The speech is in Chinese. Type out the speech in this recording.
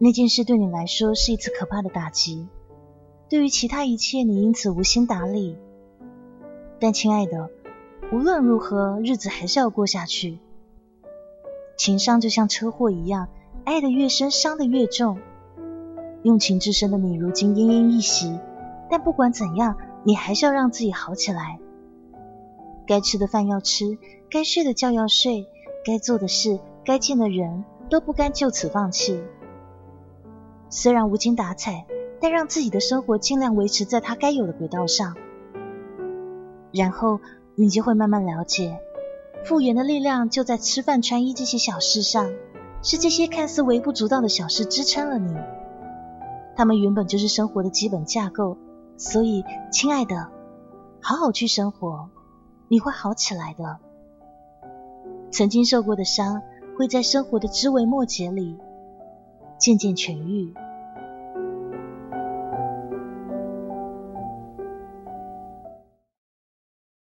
那件事对你来说是一次可怕的打击，对于其他一切你因此无心打理。但亲爱的，无论如何，日子还是要过下去。情伤就像车祸一样，爱得越深，伤得越重。用情至深的你，如今奄奄一息，但不管怎样，你还是要让自己好起来。该吃的饭要吃，该睡的觉要睡，该做的事，该见的人都不该就此放弃。虽然无精打采，但让自己的生活尽量维持在它该有的轨道上，然后你就会慢慢了解，复原的力量就在吃饭穿衣这些小事上，是这些看似微不足道的小事支撑了你。他们原本就是生活的基本架构，所以，亲爱的，好好去生活，你会好起来的。曾经受过的伤，会在生活的枝微末节里渐渐痊愈。